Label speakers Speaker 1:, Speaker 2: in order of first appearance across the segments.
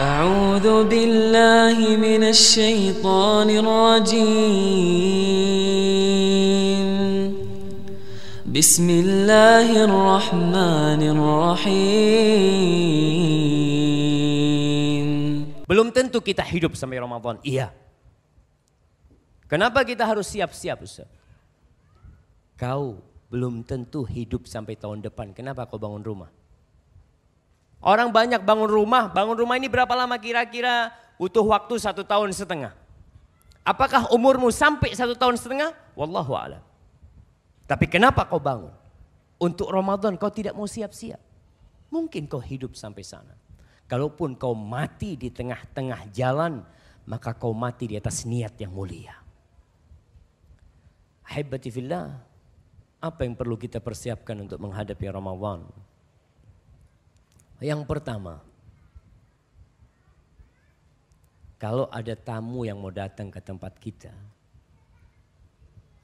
Speaker 1: أعوذ بالله من الشيطان الرجيم بسم الله الرحمن الرحيم
Speaker 2: Belum tentu kita hidup sampai Ramadan. Iya. Kenapa kita harus siap-siap Ustaz? Kau belum tentu hidup sampai tahun depan. Kenapa kau bangun rumah? Orang banyak bangun rumah. Bangun rumah ini berapa lama kira-kira? Butuh waktu satu tahun setengah. Apakah umurmu sampai satu tahun setengah? Wallahu a'lam. Tapi kenapa kau bangun? Untuk Ramadan kau tidak mau siap-siap. Mungkin kau hidup sampai sana. Kalaupun kau mati di tengah-tengah jalan, maka kau mati di atas niat yang mulia. Haibati fillah, apa yang perlu kita persiapkan untuk menghadapi Ramadan? Yang pertama, kalau ada tamu yang mau datang ke tempat kita,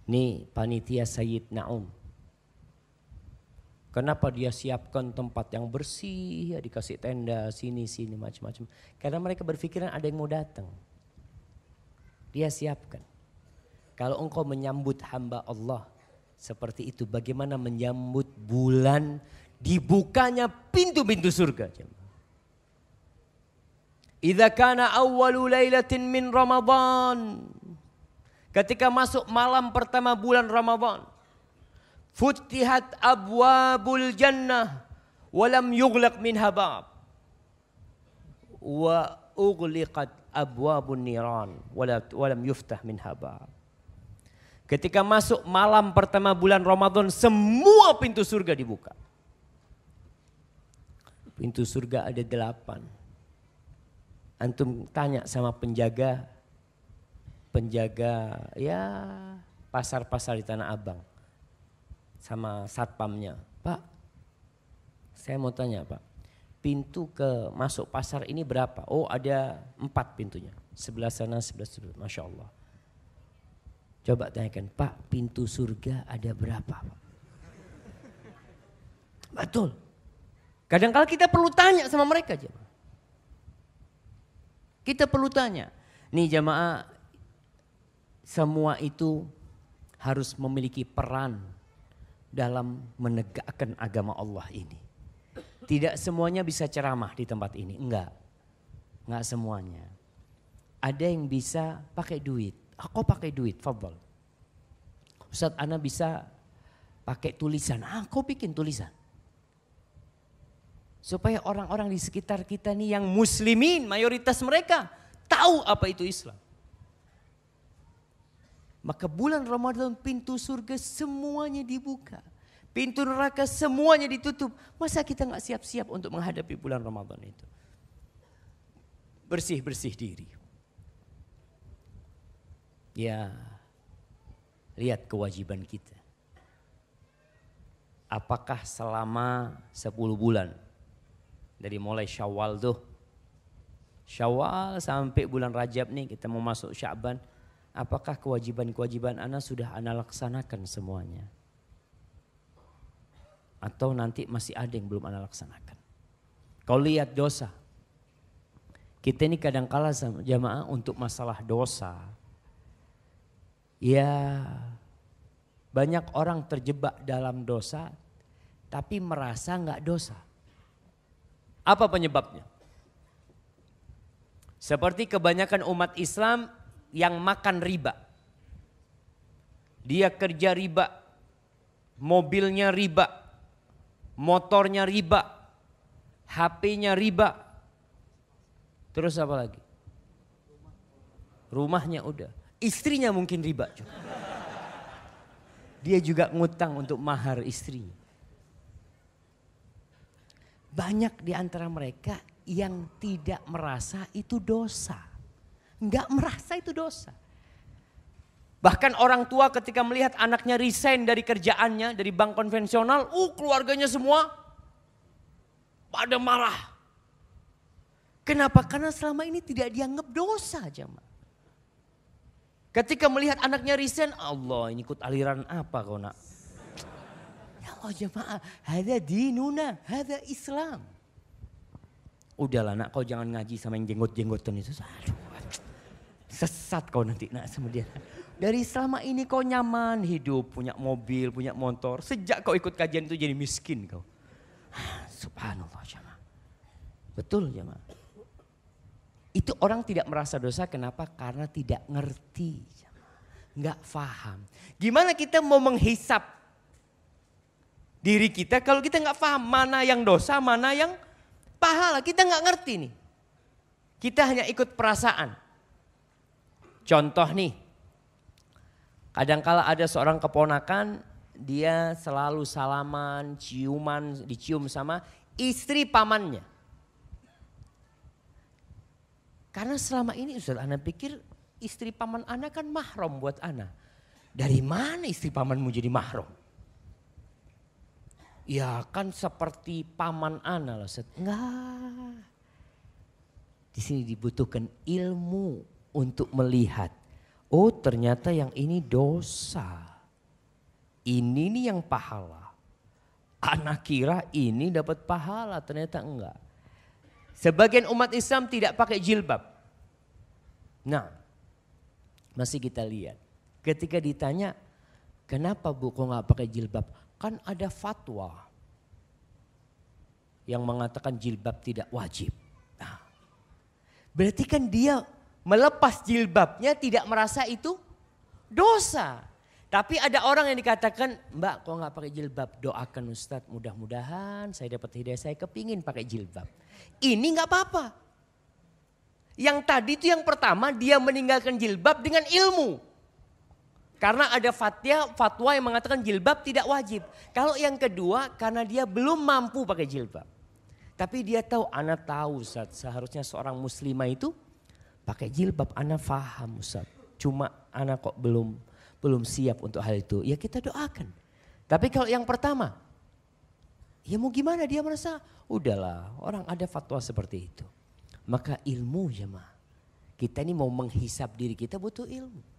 Speaker 2: nih panitia Sayyid Naum, Kenapa dia siapkan tempat yang bersih, ya dikasih tenda sini sini macam-macam. Karena mereka berpikiran ada yang mau datang. Dia siapkan. Kalau engkau menyambut hamba Allah seperti itu, bagaimana menyambut bulan dibukanya pintu-pintu surga. Idza kana awwalu lailatin min Ramadan. Ketika masuk malam pertama bulan Ramadan. Futihat abwabul jannah walam yughlaq minha bab. Wa ughliqat abwabun niran walam yuftah minha bab. Ketika masuk malam pertama bulan Ramadan semua pintu surga dibuka. Pintu surga ada delapan. Antum tanya sama penjaga, penjaga ya pasar-pasar di Tanah Abang sama satpamnya, Pak, saya mau tanya Pak, pintu ke masuk pasar ini berapa? Oh ada empat pintunya, sebelah sana, sebelah sana, Masya Allah. Coba tanyakan, Pak pintu surga ada berapa Pak? Betul. Kadang-kala kita perlu tanya sama mereka jemaah. Kita perlu tanya. Nih jemaah, semua itu harus memiliki peran dalam menegakkan agama Allah ini. Tidak semuanya bisa ceramah di tempat ini, enggak. Enggak semuanya. Ada yang bisa pakai duit. Aku pakai duit, fabel. Ustaz Ana bisa pakai tulisan. Aku bikin tulisan. Supaya orang-orang di sekitar kita nih yang muslimin, mayoritas mereka tahu apa itu Islam. Maka bulan Ramadan pintu surga semuanya dibuka. Pintu neraka semuanya ditutup. Masa kita nggak siap-siap untuk menghadapi bulan Ramadan itu? Bersih-bersih diri. Ya, lihat kewajiban kita. Apakah selama 10 bulan dari mulai Syawal tuh Syawal sampai bulan Rajab nih kita mau masuk Syaban apakah kewajiban-kewajiban Anda sudah Anda laksanakan semuanya? Atau nanti masih ada yang belum Anda laksanakan? Kau lihat dosa. Kita ini kadang kala sama jamaah untuk masalah dosa. Ya banyak orang terjebak dalam dosa tapi merasa nggak dosa. Apa penyebabnya? Seperti kebanyakan umat Islam yang makan riba. Dia kerja riba, mobilnya riba, motornya riba, HP-nya riba. Terus apa lagi? Rumahnya udah. Istrinya mungkin riba. Dia juga ngutang untuk mahar istrinya. Banyak di antara mereka yang tidak merasa itu dosa nggak merasa itu dosa. Bahkan orang tua ketika melihat anaknya resign dari kerjaannya, dari bank konvensional, uh keluarganya semua pada marah. Kenapa? Karena selama ini tidak dianggap dosa jemaah. Ketika melihat anaknya resign, Allah ini ikut aliran apa kau nak? Allah jemaah, ada dinuna, ada Islam. Udahlah nak kau jangan ngaji sama yang jenggot-jenggotan itu. Aduh, sesat kau nanti nak sama dia. Dari selama ini kau nyaman hidup, punya mobil, punya motor. Sejak kau ikut kajian itu jadi miskin kau. Subhanallah jemaah. Betul jemaah. Itu orang tidak merasa dosa kenapa? Karena tidak ngerti. Nggak paham. Gimana kita mau menghisap diri kita kalau kita nggak paham mana yang dosa, mana yang pahala. Kita nggak ngerti nih. Kita hanya ikut perasaan. Contoh nih, Kadangkala ada seorang keponakan, dia selalu salaman, ciuman, dicium sama istri pamannya. Karena selama ini Ustaz Ana pikir istri paman Ana kan mahram buat Ana. Dari mana istri pamanmu jadi mahram? Ya kan seperti paman Ana loh. Enggak. Di sini dibutuhkan ilmu untuk melihat Oh ternyata yang ini dosa. Ini nih yang pahala. Anak kira ini dapat pahala, ternyata enggak. Sebagian umat Islam tidak pakai jilbab. Nah, masih kita lihat. Ketika ditanya, kenapa bu kok nggak pakai jilbab? Kan ada fatwa yang mengatakan jilbab tidak wajib. Nah, berarti kan dia melepas jilbabnya tidak merasa itu dosa. Tapi ada orang yang dikatakan, mbak kok nggak pakai jilbab? Doakan Ustadz mudah-mudahan saya dapat hidayah, saya kepingin pakai jilbab. Ini nggak apa-apa. Yang tadi itu yang pertama dia meninggalkan jilbab dengan ilmu. Karena ada fatwa, fatwa yang mengatakan jilbab tidak wajib. Kalau yang kedua karena dia belum mampu pakai jilbab. Tapi dia tahu, anak tahu Ustaz, seharusnya seorang muslimah itu pakai jilbab anak faham Ustaz. Cuma anak kok belum belum siap untuk hal itu. Ya kita doakan. Tapi kalau yang pertama, ya mau gimana dia merasa udahlah orang ada fatwa seperti itu. Maka ilmu jemaah. Kita ini mau menghisap diri kita butuh ilmu.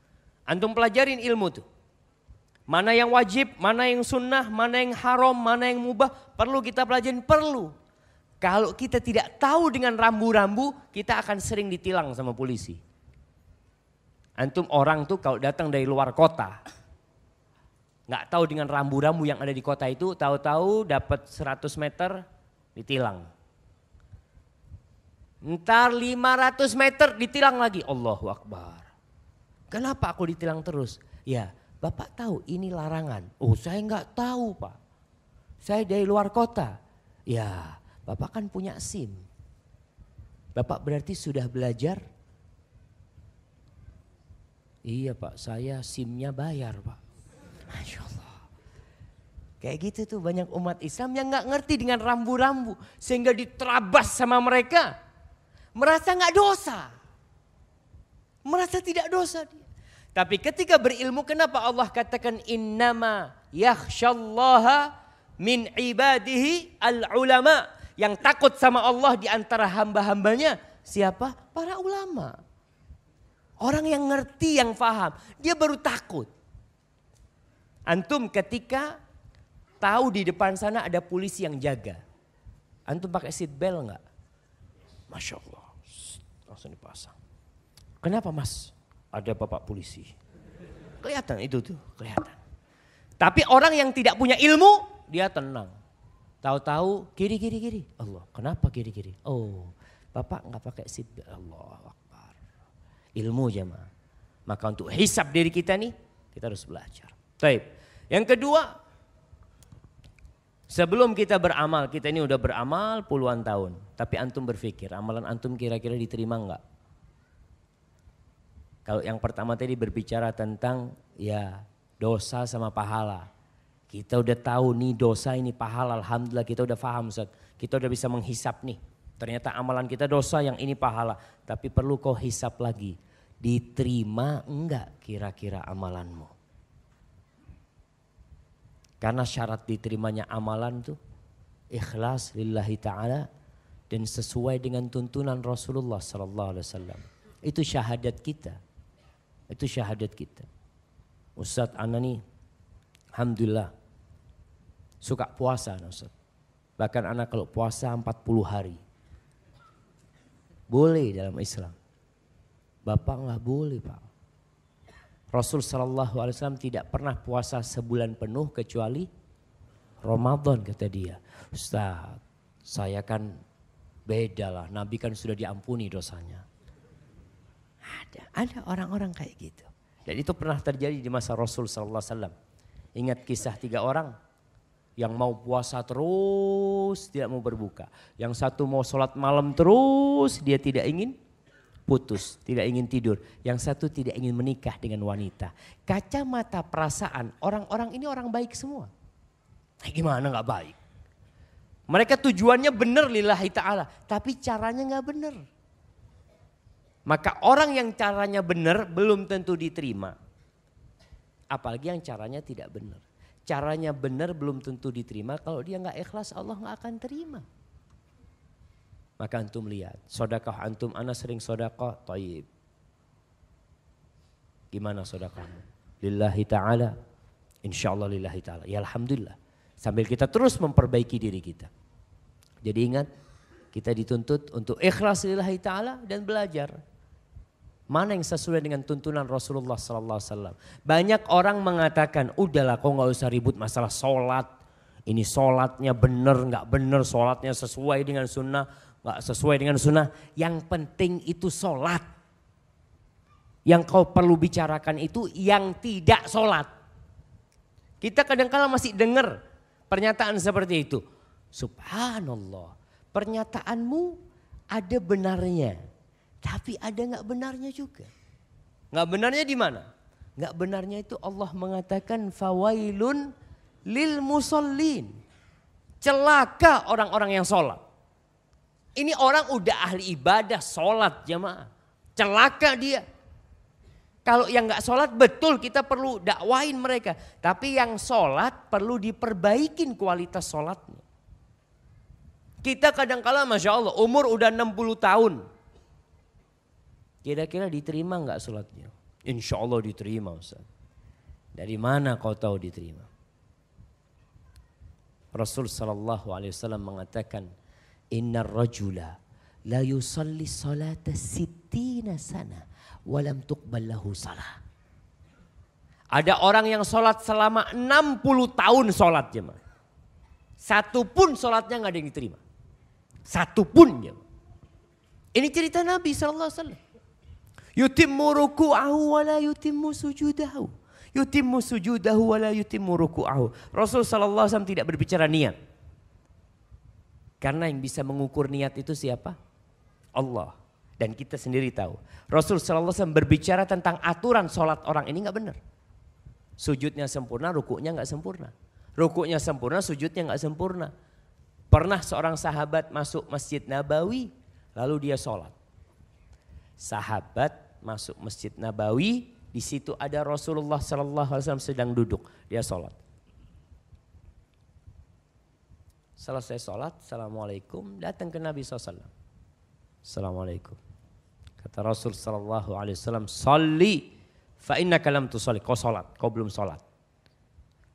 Speaker 2: Antum pelajarin ilmu tuh. Mana yang wajib, mana yang sunnah, mana yang haram, mana yang mubah. Perlu kita pelajarin, perlu. Kalau kita tidak tahu dengan rambu-rambu, kita akan sering ditilang sama polisi. Antum orang tuh kalau datang dari luar kota, nggak tahu dengan rambu-rambu yang ada di kota itu, tahu-tahu dapat 100 meter ditilang. Ntar 500 meter ditilang lagi, Allahu Akbar. Kenapa aku ditilang terus? Ya, Bapak tahu ini larangan. Oh saya nggak tahu Pak. Saya dari luar kota. Ya, Bapak kan punya SIM. Bapak berarti sudah belajar? Iya pak, saya SIM-nya bayar pak. Masya Allah. Kayak gitu tuh banyak umat Islam yang gak ngerti dengan rambu-rambu. Sehingga diterabas sama mereka. Merasa gak dosa. Merasa tidak dosa. Tapi ketika berilmu kenapa Allah katakan innama yakhshallaha min ibadihi al-ulama. Yang takut sama Allah di antara hamba-hambanya siapa? Para ulama. Orang yang ngerti, yang faham. Dia baru takut. Antum ketika tahu di depan sana ada polisi yang jaga. Antum pakai seat belt enggak? Masya Allah. Langsung dipasang. Kenapa mas? Ada bapak polisi. Kelihatan itu tuh, kelihatan. Tapi orang yang tidak punya ilmu, dia tenang. Tahu-tahu kiri kiri kiri. Allah, kenapa kiri kiri? Oh, Bapak nggak pakai seatbelt. Allah Akbar. Ilmu jemaah. Maka untuk hisap diri kita nih, kita harus belajar. Baik. Yang kedua, sebelum kita beramal, kita ini udah beramal puluhan tahun. Tapi antum berpikir, amalan antum kira-kira diterima nggak? Kalau yang pertama tadi berbicara tentang ya dosa sama pahala. Kita udah tahu nih dosa ini pahala, alhamdulillah kita udah paham. Kita udah bisa menghisap nih. Ternyata amalan kita dosa yang ini pahala. Tapi perlu kau hisap lagi. Diterima enggak kira-kira amalanmu? Karena syarat diterimanya amalan tuh ikhlas lillahi ta'ala dan sesuai dengan tuntunan Rasulullah sallallahu alaihi wasallam. Itu syahadat kita. Itu syahadat kita. Ustadz Anani, Alhamdulillah suka puasa Ustaz. Bahkan anak kalau puasa 40 hari. Boleh dalam Islam. Bapak nggak boleh pak. Rasul Shallallahu Alaihi Wasallam tidak pernah puasa sebulan penuh kecuali Ramadan kata dia. Ustaz, saya kan beda lah. Nabi kan sudah diampuni dosanya. Ada, ada orang-orang kayak gitu. Dan itu pernah terjadi di masa Rasul Sallallahu Alaihi. Ingat kisah tiga orang yang mau puasa terus tidak mau berbuka. Yang satu mau sholat malam terus dia tidak ingin putus, tidak ingin tidur. Yang satu tidak ingin menikah dengan wanita. Kacamata perasaan orang-orang ini orang baik semua. Nah, gimana nggak baik? Mereka tujuannya benar lillahi ta'ala. Tapi caranya nggak benar. Maka orang yang caranya benar belum tentu diterima. Apalagi yang caranya tidak benar. Caranya benar belum tentu diterima. Kalau dia nggak ikhlas Allah nggak akan terima. Maka antum lihat. Sodakah antum, ana sering sodakah, taib. Gimana sodakahmu? Lillahi ta'ala. Insya Allah lillahi ta'ala. Ya Alhamdulillah. Sambil kita terus memperbaiki diri kita. Jadi ingat, kita dituntut untuk ikhlas lillahi ta'ala dan belajar. Mana yang sesuai dengan tuntunan Rasulullah sallallahu alaihi. Banyak orang mengatakan, "Udahlah kau nggak usah ribut masalah sholat. Ini sholatnya benar nggak benar, sholatnya sesuai dengan sunnah, nggak sesuai dengan sunnah. Yang penting itu sholat. Yang kau perlu bicarakan itu yang tidak sholat. Kita kadang-kala masih dengar Pernyataan seperti itu. Subhanallah. Pernyataanmu ada benarnya. Tapi ada nggak benarnya juga. Nggak benarnya di mana? Nggak benarnya itu Allah mengatakan fawailun lil musallin. Celaka orang-orang yang sholat. Ini orang udah ahli ibadah sholat jamaah. Celaka dia. Kalau yang nggak sholat betul kita perlu dakwain mereka. Tapi yang sholat perlu diperbaikin kualitas sholatnya. Kita kadang kala Masya Allah umur udah 60 tahun. Kira-kira diterima nggak sholatnya? Insya Allah diterima Ustaz. Dari mana kau tahu diterima? Rasul Sallallahu Alaihi Wasallam mengatakan, Inna rajula la yusalli salata sittina sana walam tuqbal lahu salah. Ada orang yang sholat selama 60 tahun sholat jemaah. Satu pun sholatnya nggak ada yang diterima. Satu pun jemaah. Ini cerita Nabi SAW. Yutimmu ruku'ahu wa la yutimmu sujudahu. Yutimmu sujudahu wa la yutimmu ruku'ahu. Rasul SAW tidak berbicara niat. Karena yang bisa mengukur niat itu siapa? Allah. Dan kita sendiri tahu. Rasul SAW berbicara tentang aturan sholat orang ini nggak benar. Sujudnya sempurna, rukuknya nggak sempurna. Rukuknya sempurna, sujudnya nggak sempurna. Pernah seorang sahabat masuk masjid Nabawi, lalu dia sholat. Sahabat masuk masjid Nabawi, di situ ada Rasulullah SAW sedang duduk, dia sholat. Selesai sholat, Assalamualaikum, datang ke Nabi SAW. Assalamualaikum. Kata Rasul sallallahu alaihi wasallam, "Shalli fa innaka lam tusalli." Kau salat, kau belum salat.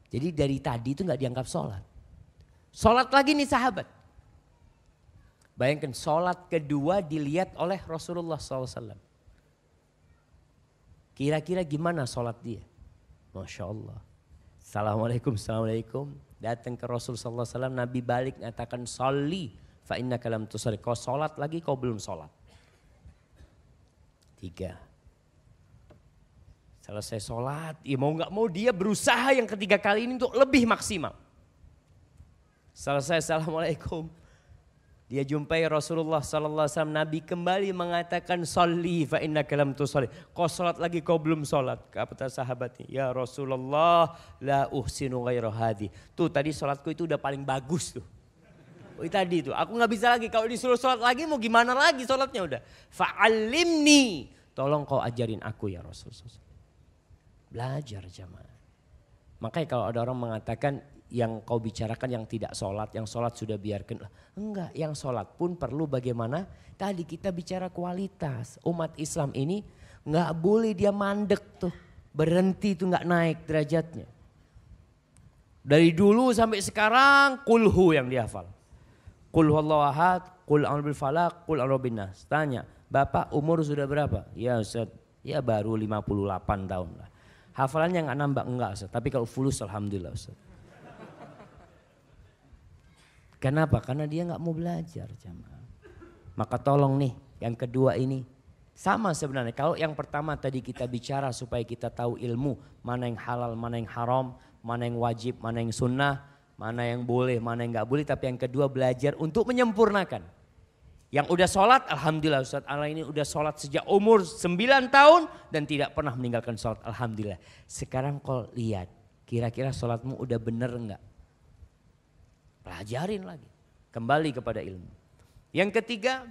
Speaker 2: Jadi dari tadi itu nggak dianggap salat. Salat lagi nih sahabat. Bayangkan salat kedua dilihat oleh Rasulullah SAW. Kira-kira gimana salat dia? Masya Allah. Assalamualaikum, Assalamualaikum. Datang ke Rasul SAW, Nabi balik mengatakan Salli fa inna kalam tusalli. Kau salat lagi, kau belum salat. Tiga. Selesai sholat, ya mau nggak mau dia berusaha yang ketiga kali ini untuk lebih maksimal. Selesai assalamualaikum. Dia jumpai Rasulullah sallallahu alaihi wasallam Nabi kembali mengatakan salli fa inna kalam tusalli. Kau salat lagi kau belum salat. Kata sahabatnya, "Ya Rasulullah, la uhsinu ghairu hadi." Tuh tadi salatku itu udah paling bagus tuh. Oh, tadi itu, aku nggak bisa lagi. Kalau disuruh sholat lagi mau gimana lagi sholatnya udah. Fa'alimni. Tolong kau ajarin aku ya Rasulullah. Belajar jamaah. Makanya kalau ada orang mengatakan yang kau bicarakan yang tidak sholat, yang sholat sudah biarkan. Enggak, yang sholat pun perlu bagaimana? Tadi kita bicara kualitas. Umat Islam ini nggak boleh dia mandek tuh. Berhenti tuh nggak naik derajatnya. Dari dulu sampai sekarang kulhu yang dihafal. Qul ahad, Qul a'udzu falak, qul a'udzu nas. Tanya, "Bapak umur sudah berapa?" Ya Ustaz, ya baru 58 tahun lah. Hafalannya nggak nambah enggak Ustaz, tapi kalau fulus alhamdulillah Ustaz. Kenapa? Karena dia nggak mau belajar jamaah. Maka tolong nih yang kedua ini sama sebenarnya. Kalau yang pertama tadi kita bicara supaya kita tahu ilmu mana yang halal, mana yang haram, mana yang wajib, mana yang sunnah, mana yang boleh, mana yang nggak boleh. Tapi yang kedua belajar untuk menyempurnakan. Yang udah sholat, Alhamdulillah Ustaz Allah ini udah sholat sejak umur 9 tahun dan tidak pernah meninggalkan sholat. Alhamdulillah. Sekarang kau lihat, kira-kira sholatmu udah bener enggak? Pelajarin lagi. Kembali kepada ilmu. Yang ketiga,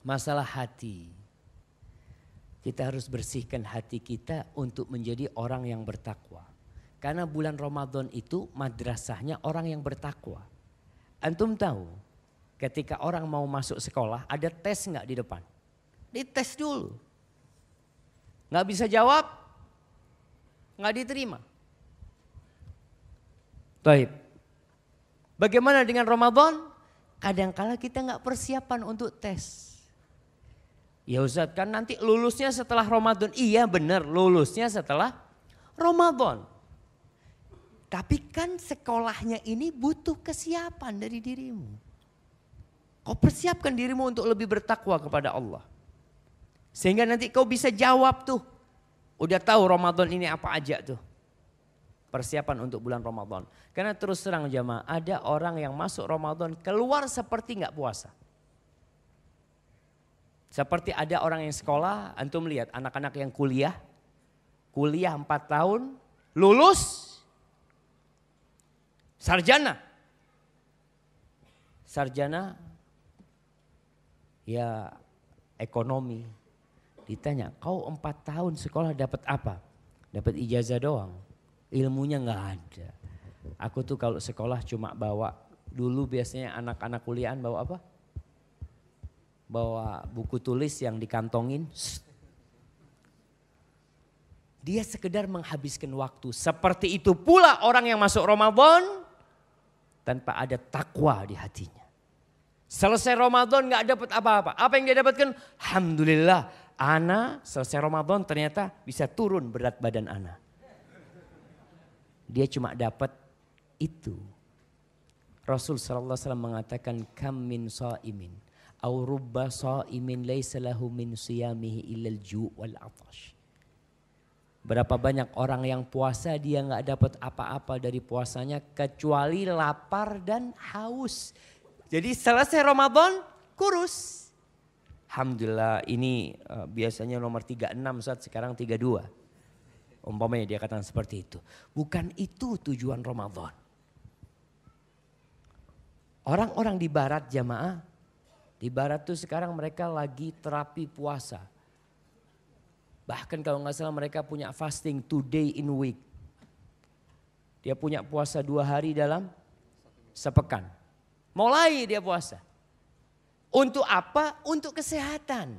Speaker 2: masalah hati. Kita harus bersihkan hati kita untuk menjadi orang yang bertakwa. Karena bulan Ramadan itu madrasahnya orang yang bertakwa. Antum tahu, ketika orang mau masuk sekolah ada tes nggak di depan? Dites dulu. Nggak bisa jawab, nggak diterima. Taib. Bagaimana dengan Ramadan? Kadangkala kita nggak persiapan untuk tes. Ya Ustaz kan nanti lulusnya setelah Ramadan. Iya benar lulusnya setelah Ramadan. Tapi kan sekolahnya ini butuh kesiapan dari dirimu. Kau persiapkan dirimu untuk lebih bertakwa kepada Allah. Sehingga nanti kau bisa jawab tuh. Udah tahu Ramadan ini apa aja tuh persiapan untuk bulan Ramadan. Karena terus terang jamaah, ada orang yang masuk Ramadan keluar seperti nggak puasa. Seperti ada orang yang sekolah, antum lihat anak-anak yang kuliah, kuliah 4 tahun, lulus, sarjana. Sarjana ya ekonomi. Ditanya, kau empat tahun sekolah dapat apa? Dapat ijazah doang ilmunya nggak ada. Aku tuh kalau sekolah cuma bawa dulu biasanya anak-anak kuliahan bawa apa? Bawa buku tulis yang dikantongin. Dia sekedar menghabiskan waktu. Seperti itu pula orang yang masuk Ramadan tanpa ada takwa di hatinya. Selesai Ramadan nggak dapat apa-apa. Apa yang dia dapatkan? Alhamdulillah, Ana selesai Ramadan ternyata bisa turun berat badan Ana. Dia cuma dapat itu. Rasul sallallahu alaihi wasallam mengatakan kam min shaimin au rubba shaimin laisa lahu min siyamihi illal ju' wal atash. Berapa banyak orang yang puasa dia nggak dapat apa-apa dari puasanya kecuali lapar dan haus. Jadi selesai Ramadan kurus. Alhamdulillah ini uh, biasanya nomor 36 saat sekarang 32. Umpamanya dia katakan seperti itu. Bukan itu tujuan Ramadan. Orang-orang di barat jamaah, di barat tuh sekarang mereka lagi terapi puasa. Bahkan kalau nggak salah mereka punya fasting two day in week. Dia punya puasa dua hari dalam sepekan. Mulai dia puasa. Untuk apa? Untuk kesehatan.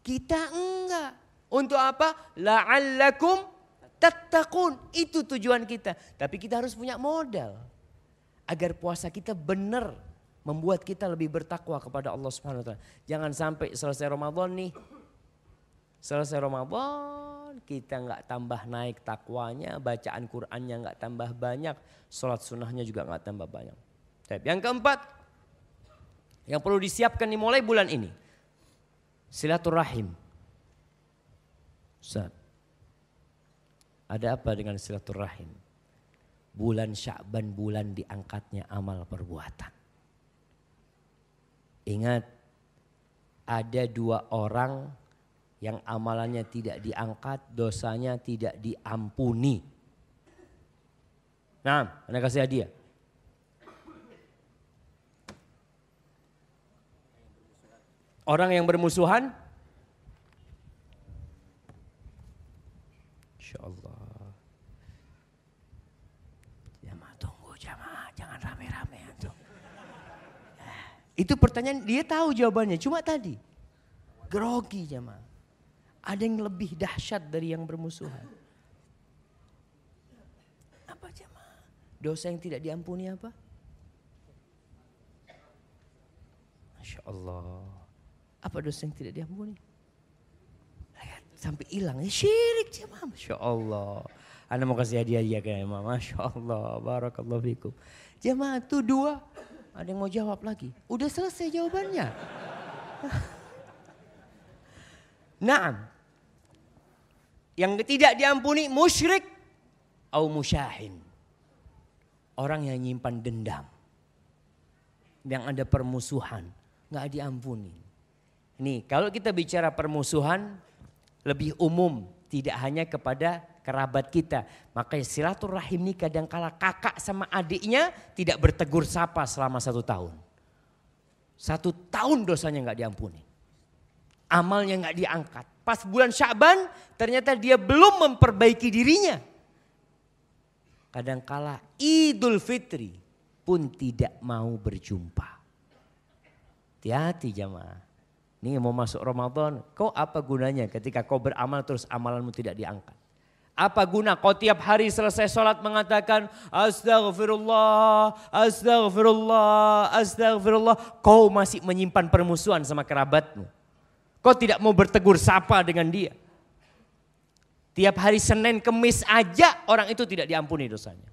Speaker 2: Kita enggak. Untuk apa? La'allakum tattaqun. Itu tujuan kita. Tapi kita harus punya modal. Agar puasa kita benar membuat kita lebih bertakwa kepada Allah Subhanahu wa taala. Jangan sampai selesai Ramadan nih. Selesai Ramadan kita nggak tambah naik takwanya, bacaan Qur'annya nggak tambah banyak, sholat sunnahnya juga nggak tambah banyak. Yang keempat, yang perlu disiapkan dimulai bulan ini, silaturahim. Ustaz, ada apa dengan silaturahim? Bulan Sya'ban bulan diangkatnya amal perbuatan. Ingat, ada dua orang yang amalannya tidak diangkat, dosanya tidak diampuni. Nah, anda kasih hadiah. Orang yang bermusuhan Masya Allah. Jamaah tunggu jamaah, jangan rame-rame antum. Itu pertanyaan dia tahu jawabannya, cuma tadi. Grogi jamaah. Ada yang lebih dahsyat dari yang bermusuhan. Apa jamaah? Dosa yang tidak diampuni apa? Masya Allah. Apa dosa yang tidak diampuni? Sampai hilang. Ya, syirik jemaah. Masya Allah. Anda mau kasih hadiah-hadiah ke Imam. Masya Allah. Barakallahu fikum. Jemaah itu dua. Ada yang mau jawab lagi. Udah selesai jawabannya. Naam. Yang tidak diampuni musyrik au musyahin. Orang yang nyimpan dendam. Yang ada permusuhan. Nggak diampuni. Nih kalau kita bicara permusuhan lebih umum. Tidak hanya kepada kerabat kita. Makanya silaturahim ini kadangkala kakak sama adiknya tidak bertegur sapa selama satu tahun. Satu tahun dosanya nggak diampuni. Amalnya nggak diangkat. Pas bulan Syaban ternyata dia belum memperbaiki dirinya. Kadangkala Idul Fitri pun tidak mau berjumpa. Hati-hati jamaah. Ini mau masuk Ramadan, kau apa gunanya ketika kau beramal terus amalanmu tidak diangkat? Apa guna kau tiap hari selesai sholat mengatakan astagfirullah, astagfirullah, astagfirullah. Kau masih menyimpan permusuhan sama kerabatmu. Kau tidak mau bertegur sapa dengan dia. Tiap hari Senin Kemis aja orang itu tidak diampuni dosanya.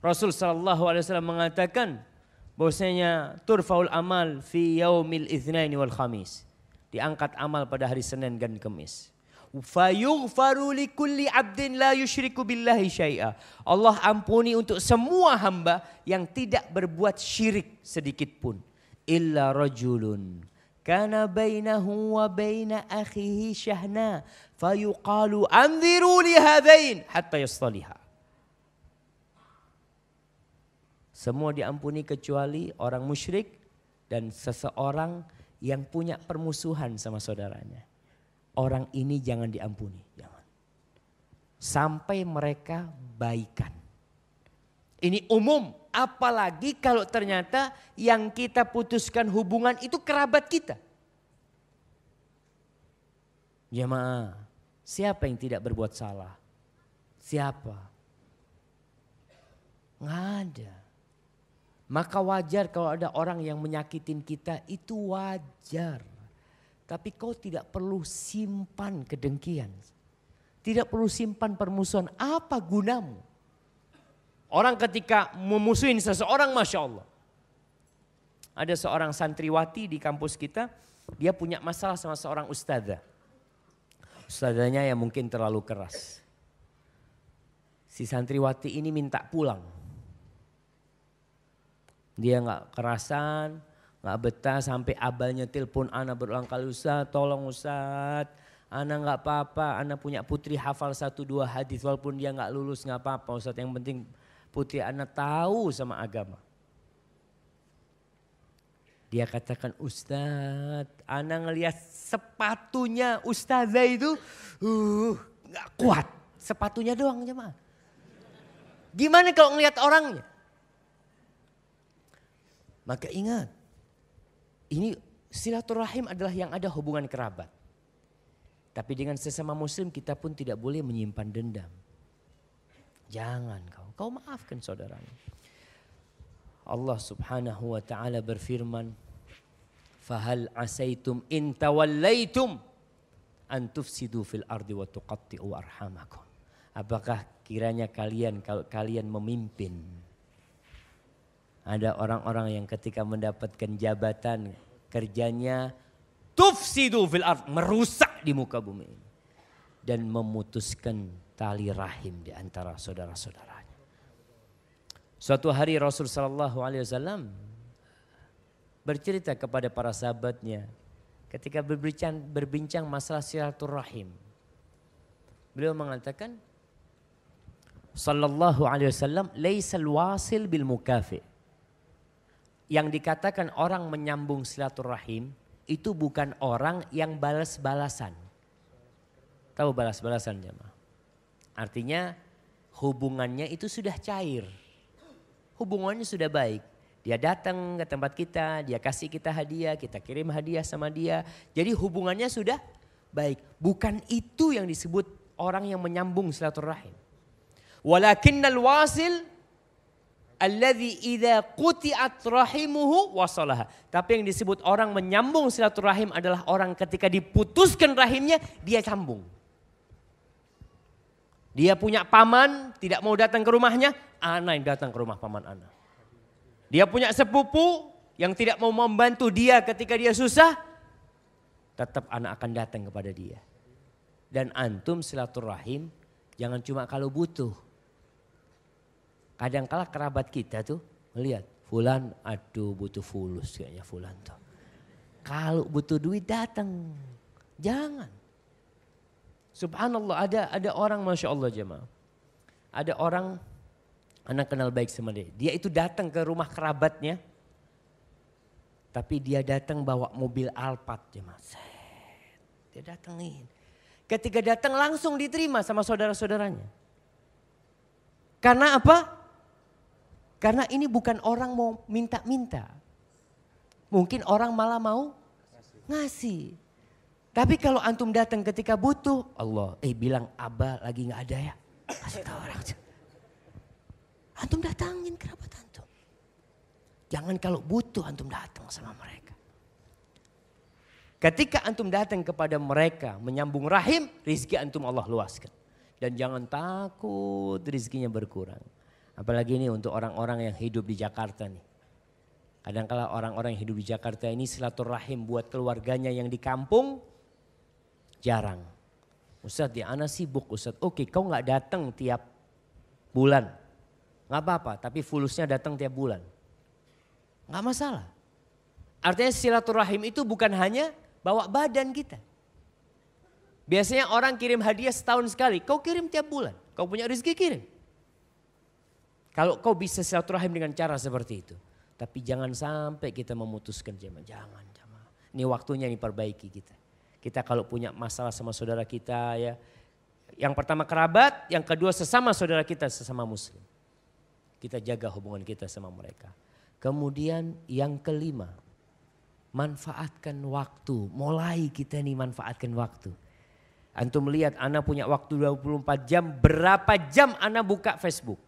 Speaker 2: Rasul Shallallahu Alaihi Wasallam mengatakan bahwasanya turfaul amal fi yaumil itsnaini wal khamis. Diangkat amal pada hari Senin dan Kemis. Fayughfaru likulli abdin la yushriku billahi syai'a. Allah ampuni untuk semua hamba yang tidak berbuat syirik sedikit pun. Illa rajulun kana bainahu wa baina akhihi syahna fayuqalu anziru li hadain hatta yastaliha. Semua diampuni kecuali orang musyrik dan seseorang yang punya permusuhan sama saudaranya. Orang ini jangan diampuni, jangan. Sampai mereka baikan. Ini umum, Apalagi kalau ternyata yang kita putuskan hubungan itu kerabat kita. Jemaah, siapa yang tidak berbuat salah? Siapa? Nggak ada. Maka wajar kalau ada orang yang menyakitin kita itu wajar. Tapi kau tidak perlu simpan kedengkian. Tidak perlu simpan permusuhan. Apa gunamu? Orang ketika memusuhin seseorang Masya Allah. Ada seorang santriwati di kampus kita, dia punya masalah sama seorang ustazah. Ustazahnya yang mungkin terlalu keras. Si santriwati ini minta pulang. Dia nggak kerasan, nggak betah sampai abalnya telepon anak berulang kali Ustaz, tolong Ustaz. Anak nggak apa-apa, anak punya putri hafal satu dua hadis walaupun dia nggak lulus nggak apa-apa Ustaz. Yang penting putri anak tahu sama agama. Dia katakan Ustadz, anak ngelihat sepatunya Ustazah itu uh, gak kuat. Sepatunya doang jemaah. Gimana kalau ngelihat orangnya? Maka ingat, ini silaturahim adalah yang ada hubungan kerabat. Tapi dengan sesama muslim kita pun tidak boleh menyimpan dendam. Jangan kau, kau maafkan saudaranya. Allah subhanahu wa ta'ala berfirman, Fahal asaitum in tawallaitum an tufsidu fil ardi wa tuqatti'u arhamakum. Apakah kiranya kalian kalau kalian memimpin ada orang-orang yang ketika mendapatkan jabatan kerjanya tufsidu fil ard merusak di muka bumi ini dan memutuskan tali rahim di antara saudara-saudaranya. Suatu hari Rasul Shallallahu Alaihi Wasallam bercerita kepada para sahabatnya ketika berbincang, berbincang masalah silaturahim. Beliau mengatakan, Sallallahu Alaihi Wasallam, laisal wasil bil mukafi. Yang dikatakan orang menyambung silaturahim itu bukan orang yang balas-balasan. Tahu balas-balasan jemaah? Artinya hubungannya itu sudah cair. Hubungannya sudah baik. Dia datang ke tempat kita, dia kasih kita hadiah, kita kirim hadiah sama dia. Jadi hubungannya sudah baik. Bukan itu yang disebut orang yang menyambung silaturahim. Walakinnal wasil Alladzi idza quti'at rahimuhu. Tapi yang disebut orang menyambung silaturahim adalah orang ketika diputuskan rahimnya dia sambung. Dia punya paman, tidak mau datang ke rumahnya, ana yang datang ke rumah paman ana. Dia punya sepupu yang tidak mau membantu dia ketika dia susah, tetap anak akan datang kepada dia. Dan antum silaturahim jangan cuma kalau butuh. Kadang-kala kerabat kita tuh melihat Fulan aduh butuh fulus kayaknya Fulan tuh. Kalau butuh duit datang. Jangan. Subhanallah ada ada orang Masya Allah jemaah. Ada orang anak kenal baik sama dia. Dia itu datang ke rumah kerabatnya. Tapi dia datang bawa mobil Alphard jemaah. Dia datengin. Ketika datang langsung diterima sama saudara-saudaranya. Karena apa? Karena ini bukan orang mau minta-minta. Mungkin orang malah mau ngasih. Tapi kalau antum datang ketika butuh, Allah, eh bilang Abah lagi nggak ada ya. Kasih tahu orang. Antum datangin kerabat antum. Jangan kalau butuh antum datang sama mereka. Ketika antum datang kepada mereka menyambung rahim, rizki antum Allah luaskan. Dan jangan takut rizkinya berkurang. Apalagi ini untuk orang-orang yang hidup di Jakarta nih. Kadang-kala orang-orang yang hidup di Jakarta ini silaturahim buat keluarganya yang di kampung jarang. Ustadz ya anak sibuk Ustadz. Oke kau nggak datang tiap bulan. Nggak apa-apa tapi fulusnya datang tiap bulan. Nggak masalah. Artinya silaturahim itu bukan hanya bawa badan kita. Biasanya orang kirim hadiah setahun sekali. Kau kirim tiap bulan. Kau punya rezeki kirim. Kalau kau bisa silaturahim dengan cara seperti itu. Tapi jangan sampai kita memutuskan jemaah. Jangan jemaah. Ini waktunya ini perbaiki kita. Kita kalau punya masalah sama saudara kita ya. Yang pertama kerabat, yang kedua sesama saudara kita, sesama muslim. Kita jaga hubungan kita sama mereka. Kemudian yang kelima, manfaatkan waktu. Mulai kita nih manfaatkan waktu. Antum melihat anak punya waktu 24 jam, berapa jam anak buka Facebook?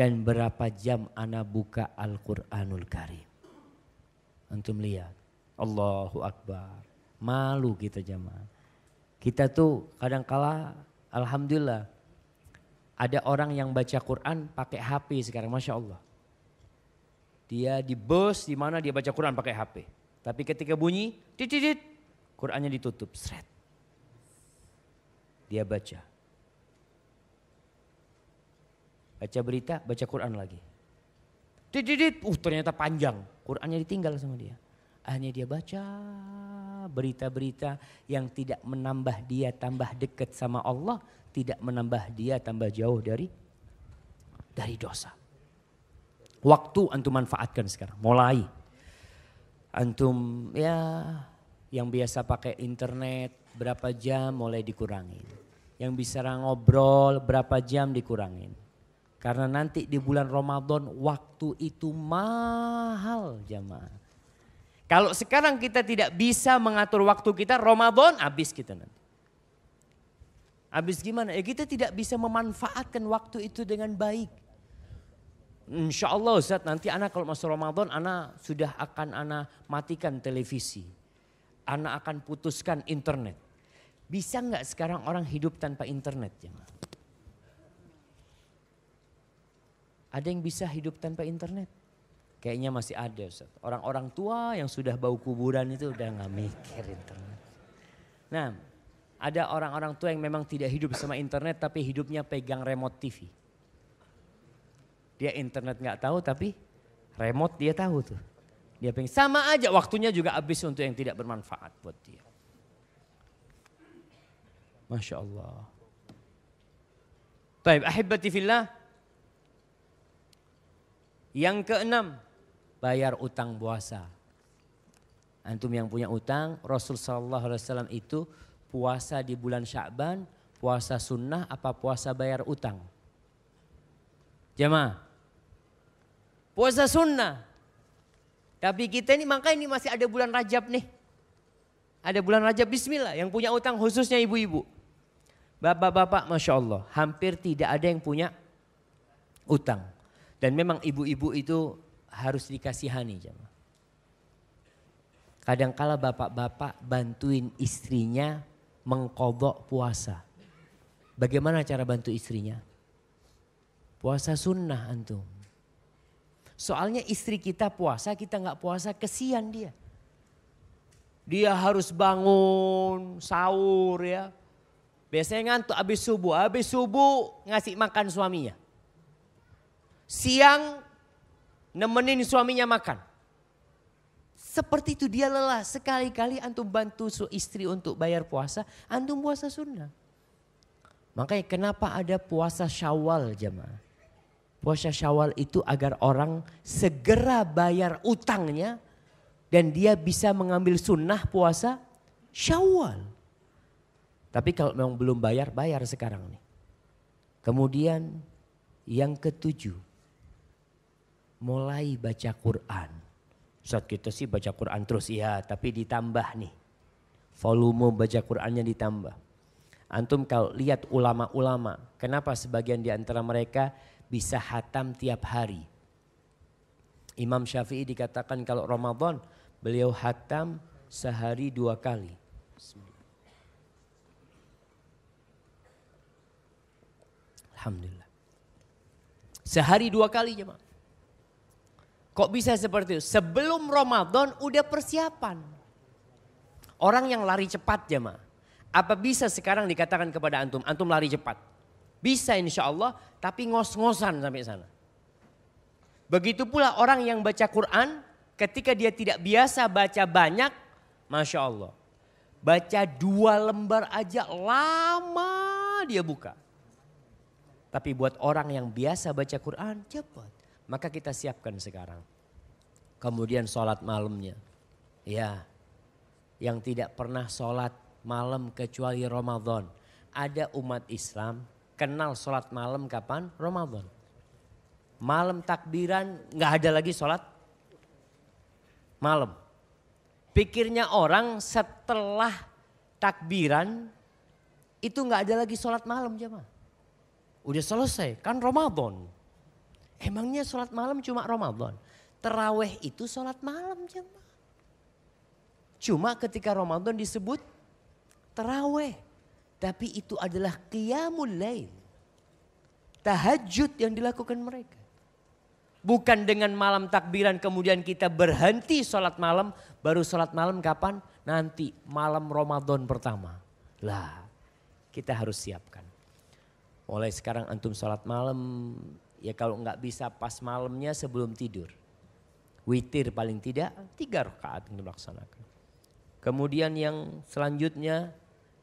Speaker 2: Dan berapa jam ana buka Al-Quranul Karim. Antum lihat. Allahu Akbar. Malu kita jamaah. Kita tuh kadang kala Alhamdulillah. Ada orang yang baca Quran pakai HP sekarang. Masya Allah. Dia di bus di mana dia baca Quran pakai HP. Tapi ketika bunyi, titit, Qurannya ditutup. Sret. Dia baca. Baca berita, baca Quran lagi. Dididit, uh ternyata panjang. Qurannya ditinggal sama dia. Akhirnya dia baca berita-berita yang tidak menambah dia tambah dekat sama Allah. Tidak menambah dia tambah jauh dari dari dosa. Waktu antum manfaatkan sekarang, mulai. Antum ya yang biasa pakai internet berapa jam mulai dikurangin. Yang bisa ngobrol berapa jam dikurangin karena nanti di bulan Ramadan waktu itu mahal jamaah. Kalau sekarang kita tidak bisa mengatur waktu kita, Ramadan habis kita nanti. Habis gimana? Ya kita tidak bisa memanfaatkan waktu itu dengan baik. Insya Allah Ustaz nanti anak kalau masuk Ramadan anak sudah akan anak matikan televisi. Anak akan putuskan internet. Bisa nggak sekarang orang hidup tanpa internet jemaah? Ada yang bisa hidup tanpa internet? Kayaknya masih ada. Orang-orang tua yang sudah bau kuburan itu udah nggak mikir internet. Nah, ada orang-orang tua yang memang tidak hidup sama internet tapi hidupnya pegang remote TV. Dia internet nggak tahu tapi remote dia tahu tuh. Dia pengen sama aja waktunya juga habis untuk yang tidak bermanfaat buat dia. Masya Allah. Baik, ahibati fillah. Yang keenam, bayar utang puasa. Antum yang punya utang, Rasul Sallallahu Alaihi Wasallam itu puasa di bulan Sya'ban, puasa sunnah apa puasa bayar utang? Jemaah, puasa sunnah. Tapi kita ini makanya ini masih ada bulan Rajab nih. Ada bulan Rajab Bismillah yang punya utang khususnya ibu-ibu. Bapak-bapak Masya Allah hampir tidak ada yang punya Utang. Dan memang ibu-ibu itu harus dikasihani. Kadangkala bapak-bapak bantuin istrinya mengkodok puasa. Bagaimana cara bantu istrinya? Puasa sunnah antum. Soalnya istri kita puasa, kita nggak puasa, kesian dia. Dia harus bangun, sahur ya. Biasanya ngantuk habis subuh, habis subuh ngasih makan suaminya. Siang nemenin suaminya makan. Seperti itu dia lelah. Sekali-kali antum bantu su istri untuk bayar puasa, antum puasa sunnah. Makanya kenapa ada puasa syawal jemaah. Puasa syawal itu agar orang segera bayar utangnya dan dia bisa mengambil sunnah puasa syawal. Tapi kalau memang belum bayar, bayar sekarang nih. Kemudian yang ketujuh, mulai baca Quran. Saat kita sih baca Quran terus ya, tapi ditambah nih. Volume baca Qurannya ditambah. Antum kalau lihat ulama-ulama, kenapa sebagian di antara mereka bisa hatam tiap hari. Imam Syafi'i dikatakan kalau Ramadan beliau hatam sehari dua kali. Alhamdulillah. Sehari dua kali jemaah. Kok bisa seperti itu? Sebelum Ramadan udah persiapan. Orang yang lari cepat jemaah. Apa bisa sekarang dikatakan kepada antum, antum lari cepat? Bisa insya Allah, tapi ngos-ngosan sampai sana. Begitu pula orang yang baca Quran, ketika dia tidak biasa baca banyak, Masya Allah. Baca dua lembar aja lama dia buka. Tapi buat orang yang biasa baca Quran, cepat. Maka kita siapkan sekarang. Kemudian sholat malamnya. Ya, yang tidak pernah sholat malam kecuali Ramadan. Ada umat Islam kenal sholat malam kapan? Ramadan. Malam takbiran nggak ada lagi sholat malam. Pikirnya orang setelah takbiran itu nggak ada lagi sholat malam jemaah. Udah selesai kan Ramadan. Emangnya sholat malam cuma Ramadan. Terawih itu sholat malam jemaah. Cuma ketika Ramadan disebut terawih. Tapi itu adalah qiyamul lail. Tahajud yang dilakukan mereka. Bukan dengan malam takbiran kemudian kita berhenti sholat malam. Baru sholat malam kapan? Nanti malam Ramadan pertama. Lah kita harus siapkan. Mulai sekarang antum sholat malam. Ya kalau nggak bisa pas malamnya sebelum tidur. Witir paling tidak tiga rakaat yang dilaksanakan. Kemudian yang selanjutnya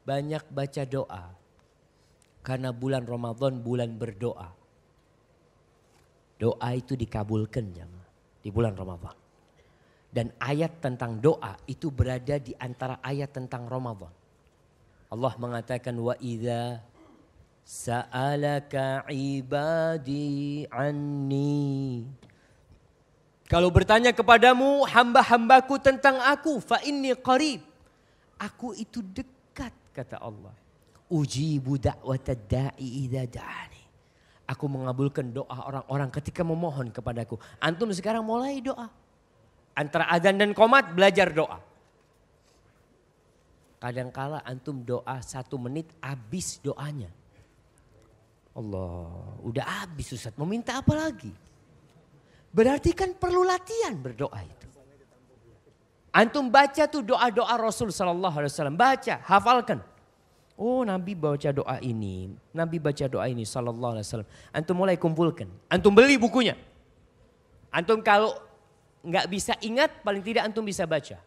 Speaker 2: banyak baca doa. Karena bulan Ramadan bulan berdoa. Doa itu dikabulkan jamaah di bulan Ramadan. Dan ayat tentang doa itu berada di antara ayat tentang Ramadan. Allah mengatakan wa idza sa'alaka ibadi anni kalau bertanya kepadamu hamba-hambaku tentang aku fa inni qarib aku itu dekat kata Allah. Ujibu da'watad da'i da'ani. Aku mengabulkan doa orang-orang ketika memohon kepadaku. Antum sekarang mulai doa. Antara azan dan komat belajar doa. Kadangkala antum doa satu menit habis doanya. Allah, udah habis Ustaz. Minta apa lagi? Berarti kan perlu latihan berdoa itu. Antum baca tuh doa-doa Rasul Sallallahu Alaihi Wasallam. Baca, hafalkan. Oh Nabi baca doa ini, Nabi baca doa ini Sallallahu Alaihi Wasallam. Antum mulai kumpulkan, antum beli bukunya. Antum kalau nggak bisa ingat, paling tidak antum bisa baca.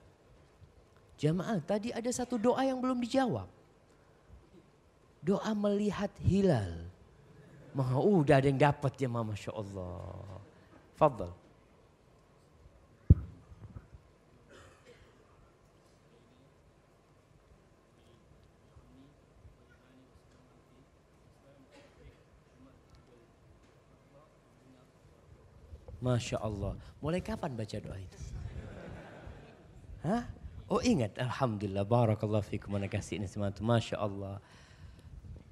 Speaker 2: Jamaah tadi ada satu doa yang belum dijawab. Doa melihat hilal. Maha, uh, udah ada yang dapat ya Masya Allah. Fadal. Masya Allah. Mulai kapan baca doa itu? Hah? Oh ingat. Alhamdulillah. Barakallah fikum. Mana kasih ini semua. Masya Allah.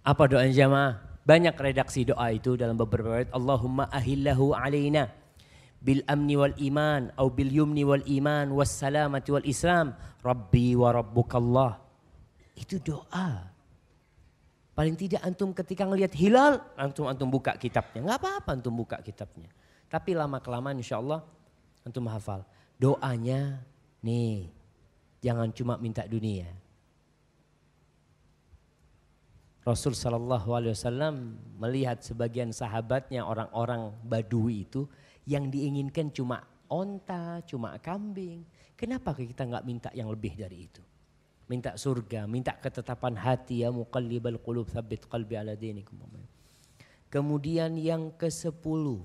Speaker 2: Apa doa jamaah? Banyak redaksi doa itu dalam beberapa ayat. Allahumma ahillahu alaina bil amni wal iman atau bil yumni wal iman was salamati wal islam rabbi wa rabbukallah. Itu doa. Paling tidak antum ketika ngelihat hilal, antum antum buka kitabnya. Nggak apa-apa antum buka kitabnya. Tapi lama kelamaan insya Allah antum hafal. Doanya nih, jangan cuma minta dunia. Rasul Shallallahu Alaihi Wasallam melihat sebagian sahabatnya orang-orang Badui itu yang diinginkan cuma onta, cuma kambing. Kenapa kita nggak minta yang lebih dari itu? Minta surga, minta ketetapan hati ya muqallibal qulub tsabbit qalbi ala dinikum. Kemudian yang ke sepuluh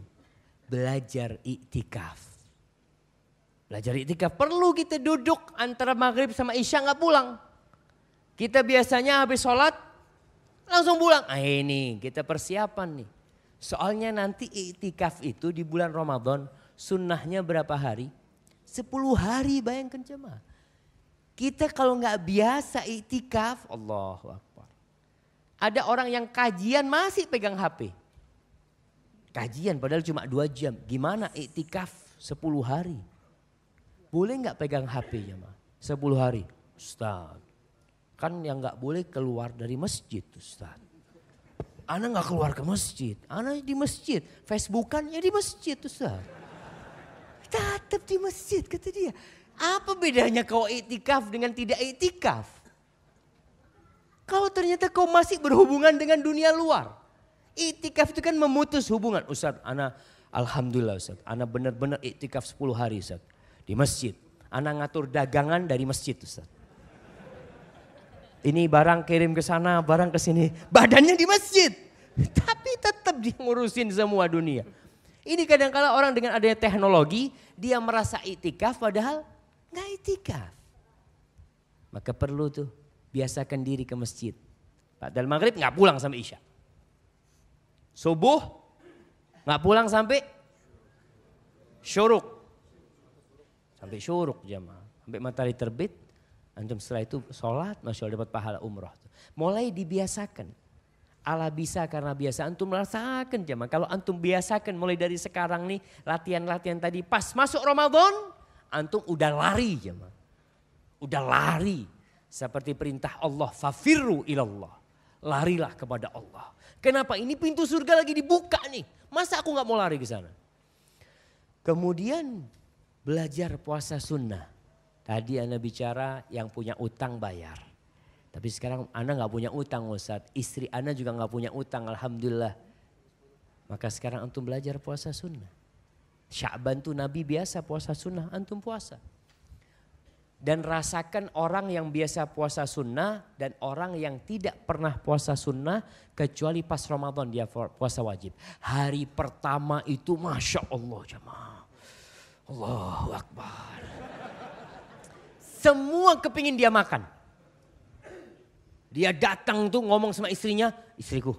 Speaker 2: belajar iktikaf. Belajar iktikaf perlu kita duduk antara maghrib sama isya nggak pulang. Kita biasanya habis sholat Langsung pulang. Ah ini kita persiapan nih. Soalnya nanti itikaf itu di bulan Ramadan sunnahnya berapa hari? Sepuluh hari bayangkan jemaah. Kita kalau nggak biasa itikaf, Allah Akbar. Ada orang yang kajian masih pegang HP. Kajian padahal cuma dua jam. Gimana itikaf sepuluh hari? Boleh nggak pegang HP jemaah? Sepuluh hari. Ustaz, Kan yang nggak boleh keluar dari masjid Ustaz. Ana nggak keluar ke masjid, Ana di masjid. Facebookan ya di masjid Ustaz. Tetap di masjid kata dia. Apa bedanya kau itikaf dengan tidak itikaf? Kalau ternyata kau masih berhubungan dengan dunia luar. Itikaf itu kan memutus hubungan. Ustaz, Ana Alhamdulillah Ustaz. Ana benar-benar itikaf 10 hari Ustaz. Di masjid. Ana ngatur dagangan dari masjid Ustaz. Ini barang kirim ke sana, barang ke sini. Badannya di masjid. Tapi tetap ngurusin semua dunia. Ini kadang-kala orang dengan adanya teknologi, dia merasa itikaf padahal nggak itikaf. Maka perlu tuh biasakan diri ke masjid. Padahal maghrib nggak pulang sampai isya. Subuh nggak pulang sampai syuruk. Sampai syuruk jamaah. Sampai matahari terbit Antum setelah itu sholat, Masya Allah dapat pahala umroh. Mulai dibiasakan. Allah bisa karena biasa antum merasakan jemaah. Kalau antum biasakan mulai dari sekarang nih latihan-latihan tadi pas masuk Ramadan antum udah lari jemaah. Udah lari seperti perintah Allah fafirru ilallah. Larilah kepada Allah. Kenapa? Ini pintu surga lagi dibuka nih. Masa aku nggak mau lari ke sana? Kemudian belajar puasa sunnah. Tadi Anda bicara yang punya utang bayar. Tapi sekarang Anda nggak punya utang Ustaz. Istri Anda juga nggak punya utang Alhamdulillah. Maka sekarang antum belajar puasa sunnah. Sya'ban tuh Nabi biasa puasa sunnah, antum puasa. Dan rasakan orang yang biasa puasa sunnah dan orang yang tidak pernah puasa sunnah kecuali pas Ramadan dia puasa wajib. Hari pertama itu Masya Allah jemaah. Allahu Akbar. Semua kepingin dia makan. Dia datang tuh ngomong sama istrinya, istriku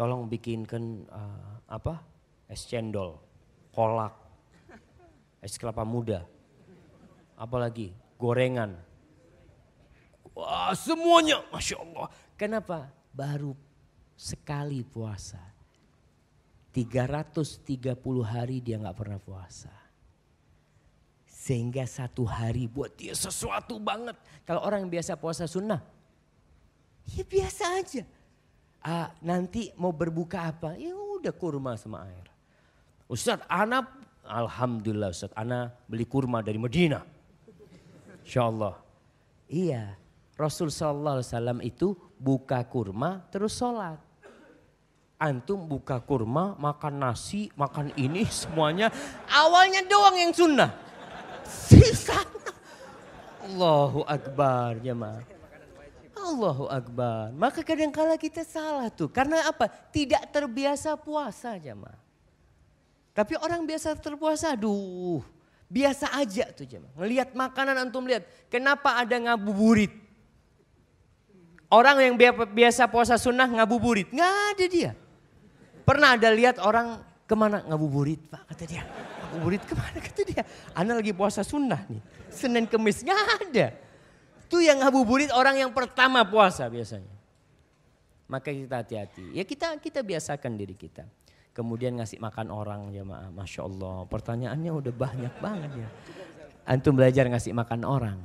Speaker 2: tolong bikinkan uh, apa es cendol, kolak, es kelapa muda, apalagi gorengan. Wah semuanya, masya Allah. Kenapa? Baru sekali puasa. 330 hari dia nggak pernah puasa. Sehingga satu hari buat dia sesuatu banget. Kalau orang yang biasa puasa sunnah, ya biasa aja. Ah, nanti mau berbuka apa? Ya udah kurma sama air. Ustaz, anak Alhamdulillah Ustaz, anak beli kurma dari Medina. Insya Allah. Iya, Rasul Sallallahu Alaihi Wasallam itu buka kurma terus sholat. Antum buka kurma, makan nasi, makan ini semuanya. Awalnya doang yang sunnah. Sisa. Allahu Akbar jemaah. Allahu Akbar. Maka kadang-kala kita salah tuh. Karena apa? Tidak terbiasa puasa jemaah. Tapi orang biasa terpuasa, aduh. Biasa aja tuh jemaah. Ngelihat makanan antum lihat. Kenapa ada ngabuburit? Orang yang biasa puasa sunnah ngabuburit. Nggak ada dia. Pernah ada lihat orang ke mana ngabuburit pak kata dia ngabuburit ke mana kata dia. Anda lagi puasa sunnah nih. Senin kemis nggak ada. Itu yang ngabuburit orang yang pertama puasa biasanya. Maka kita hati-hati. Ya kita kita biasakan diri kita. Kemudian ngasih makan orang jemaah. Masya Allah pertanyaannya udah banyak banget ya. Antum belajar ngasih makan orang.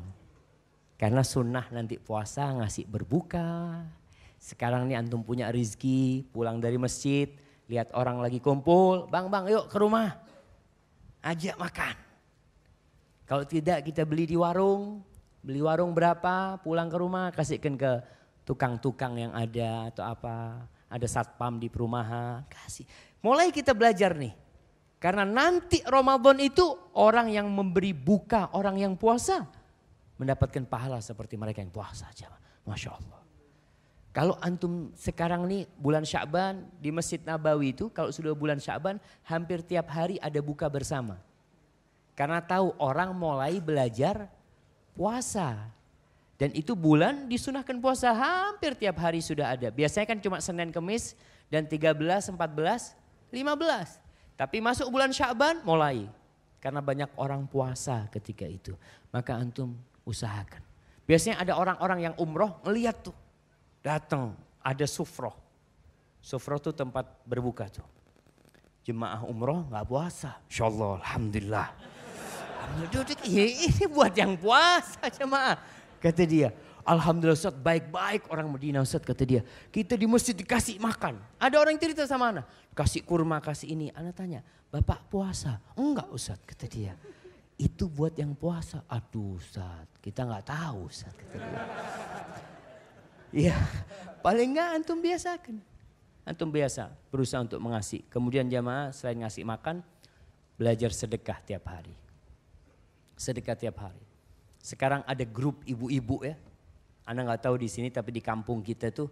Speaker 2: Karena sunnah nanti puasa ngasih berbuka. Sekarang nih antum punya rizki pulang dari masjid. Lihat orang lagi kumpul. Bang bang yuk ke rumah. Ajak makan. Kalau tidak kita beli di warung. Beli warung berapa pulang ke rumah kasihkan ke tukang-tukang yang ada atau apa. Ada satpam di perumahan. Kasih. Mulai kita belajar nih. Karena nanti Ramadan itu orang yang memberi buka, orang yang puasa. Mendapatkan pahala seperti mereka yang puasa. Masya Allah. Kalau antum sekarang nih bulan Syaban di Masjid Nabawi itu kalau sudah bulan Syaban hampir tiap hari ada buka bersama. Karena tahu orang mulai belajar puasa. Dan itu bulan disunahkan puasa hampir tiap hari sudah ada. Biasanya kan cuma Senin Kemis dan 13, 14, 15. Tapi masuk bulan Syaban mulai. Karena banyak orang puasa ketika itu. Maka antum usahakan. Biasanya ada orang-orang yang umroh ngeliat tuh. Datang ada sufroh. Sufroh tuh tempat berbuka tuh. Jemaah umroh nggak puasa. Insya Allah, Alhamdulillah. Alhamdulillah, ini buat yang puasa jemaah. Kata dia, Alhamdulillah Ustaz baik-baik orang Medina Ustaz kata dia. Kita di masjid dikasih makan. Ada orang cerita sama anak. Kasih kurma, kasih ini. Anak tanya, Bapak puasa? Enggak Ustaz kata dia. Itu buat yang puasa. Aduh Ustaz, kita nggak tahu Ustaz kata dia. Iya, paling enggak antum biasakan. Antum biasa berusaha untuk mengasih. Kemudian jamaah selain ngasih makan, belajar sedekah tiap hari. Sedekah tiap hari. Sekarang ada grup ibu-ibu ya, anda nggak tahu di sini tapi di kampung kita tuh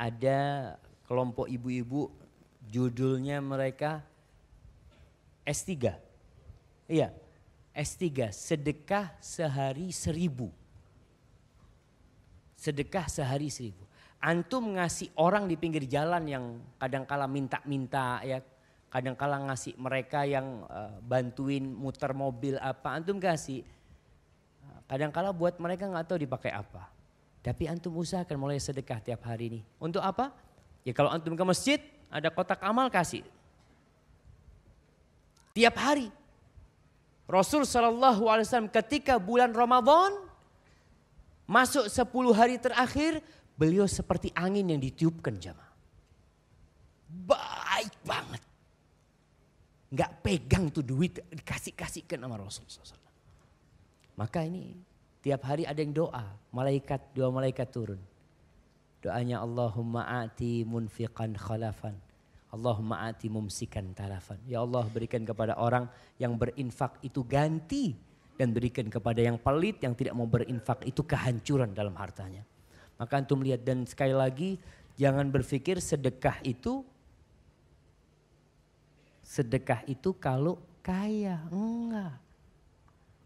Speaker 2: ada kelompok ibu-ibu judulnya mereka S3. Iya, S3, sedekah sehari seribu. Sedekah sehari seribu. Antum ngasih orang di pinggir jalan yang kadang-kala minta-minta ya, kadang-kala ngasih mereka yang uh, bantuin muter mobil apa, antum kasih. Kadang-kala buat mereka nggak tahu dipakai apa. Tapi antum usahakan mulai sedekah tiap hari ini. Untuk apa? Ya kalau antum ke masjid ada kotak amal kasih. Tiap hari. Rasul Shallallahu Alaihi Wasallam ketika bulan Ramadan masuk 10 hari terakhir beliau seperti angin yang ditiupkan jamaah. Baik banget. Nggak pegang tuh duit dikasih-kasihkan sama Rasul SAW. Maka ini Tiap hari ada yang doa, malaikat dua malaikat turun. Doanya Allahumma ati munfiqan khalafan. Allahumma ati mumsikan talafan. Ya Allah berikan kepada orang yang berinfak itu ganti. Dan berikan kepada yang pelit yang tidak mau berinfak itu kehancuran dalam hartanya. Maka antum lihat dan sekali lagi jangan berpikir sedekah itu sedekah itu kalau kaya. Enggak.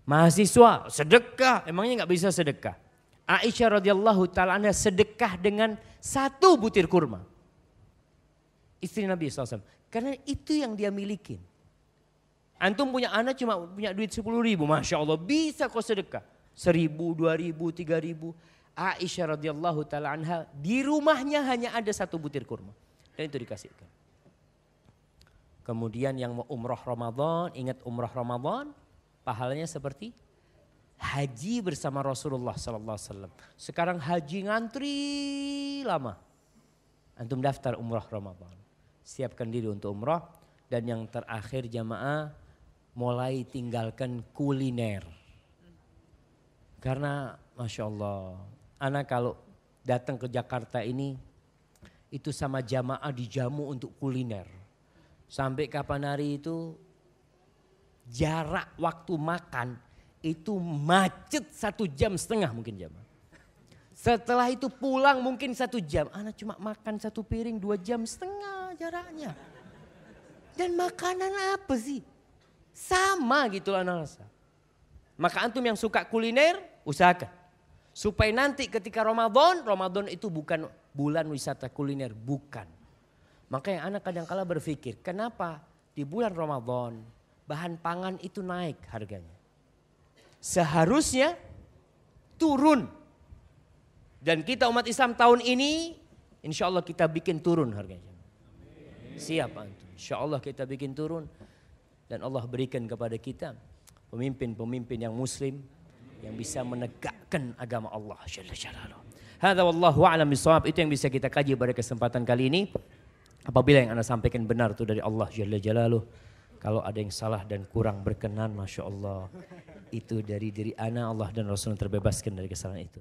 Speaker 2: Mahasiswa sedekah, emangnya nggak bisa sedekah? Aisyah radhiyallahu taala sedekah dengan satu butir kurma. Istri Nabi SAW. Karena itu yang dia miliki. Antum punya anak cuma punya duit 10 ribu. Masya Allah bisa kok sedekah. Seribu, dua ribu, tiga ribu. Aisyah radhiyallahu taala anha di rumahnya hanya ada satu butir kurma. Dan itu dikasihkan. Kemudian yang mau umroh Ramadan, ingat umroh Ramadan, Pahalanya seperti haji bersama Rasulullah sallallahu alaihi wasallam. Sekarang haji ngantri lama. Antum daftar umrah Ramadan. Siapkan diri untuk umrah dan yang terakhir jamaah mulai tinggalkan kuliner. Karena Masya Allah, anak kalau datang ke Jakarta ini itu sama jamaah dijamu untuk kuliner. Sampai kapan hari itu jarak waktu makan itu macet satu jam setengah mungkin jam. Setelah itu pulang mungkin satu jam. Anak cuma makan satu piring dua jam setengah jaraknya. Dan makanan apa sih? Sama gitu anak rasa. Maka antum yang suka kuliner usahakan. Supaya nanti ketika Ramadan, Ramadan itu bukan bulan wisata kuliner, bukan. Makanya anak kadang kala berpikir, kenapa di bulan Ramadan bahan pangan itu naik harganya. Seharusnya turun. Dan kita umat Islam tahun ini Insya Allah kita bikin turun harganya. Siap antum. Insya Allah kita bikin turun. Dan Allah berikan kepada kita pemimpin-pemimpin yang muslim yang bisa menegakkan agama Allah Jalla Jalaluh. Hadza wallahu a'lam bisawab. Itu yang bisa kita kaji pada kesempatan kali ini. Apabila yang Anda sampaikan benar itu dari Allah Jalla Jalaluh. Kalau ada yang salah dan kurang berkenan, Masya Allah. Itu dari diri Ana, Allah dan Rasul terbebaskan dari kesalahan itu.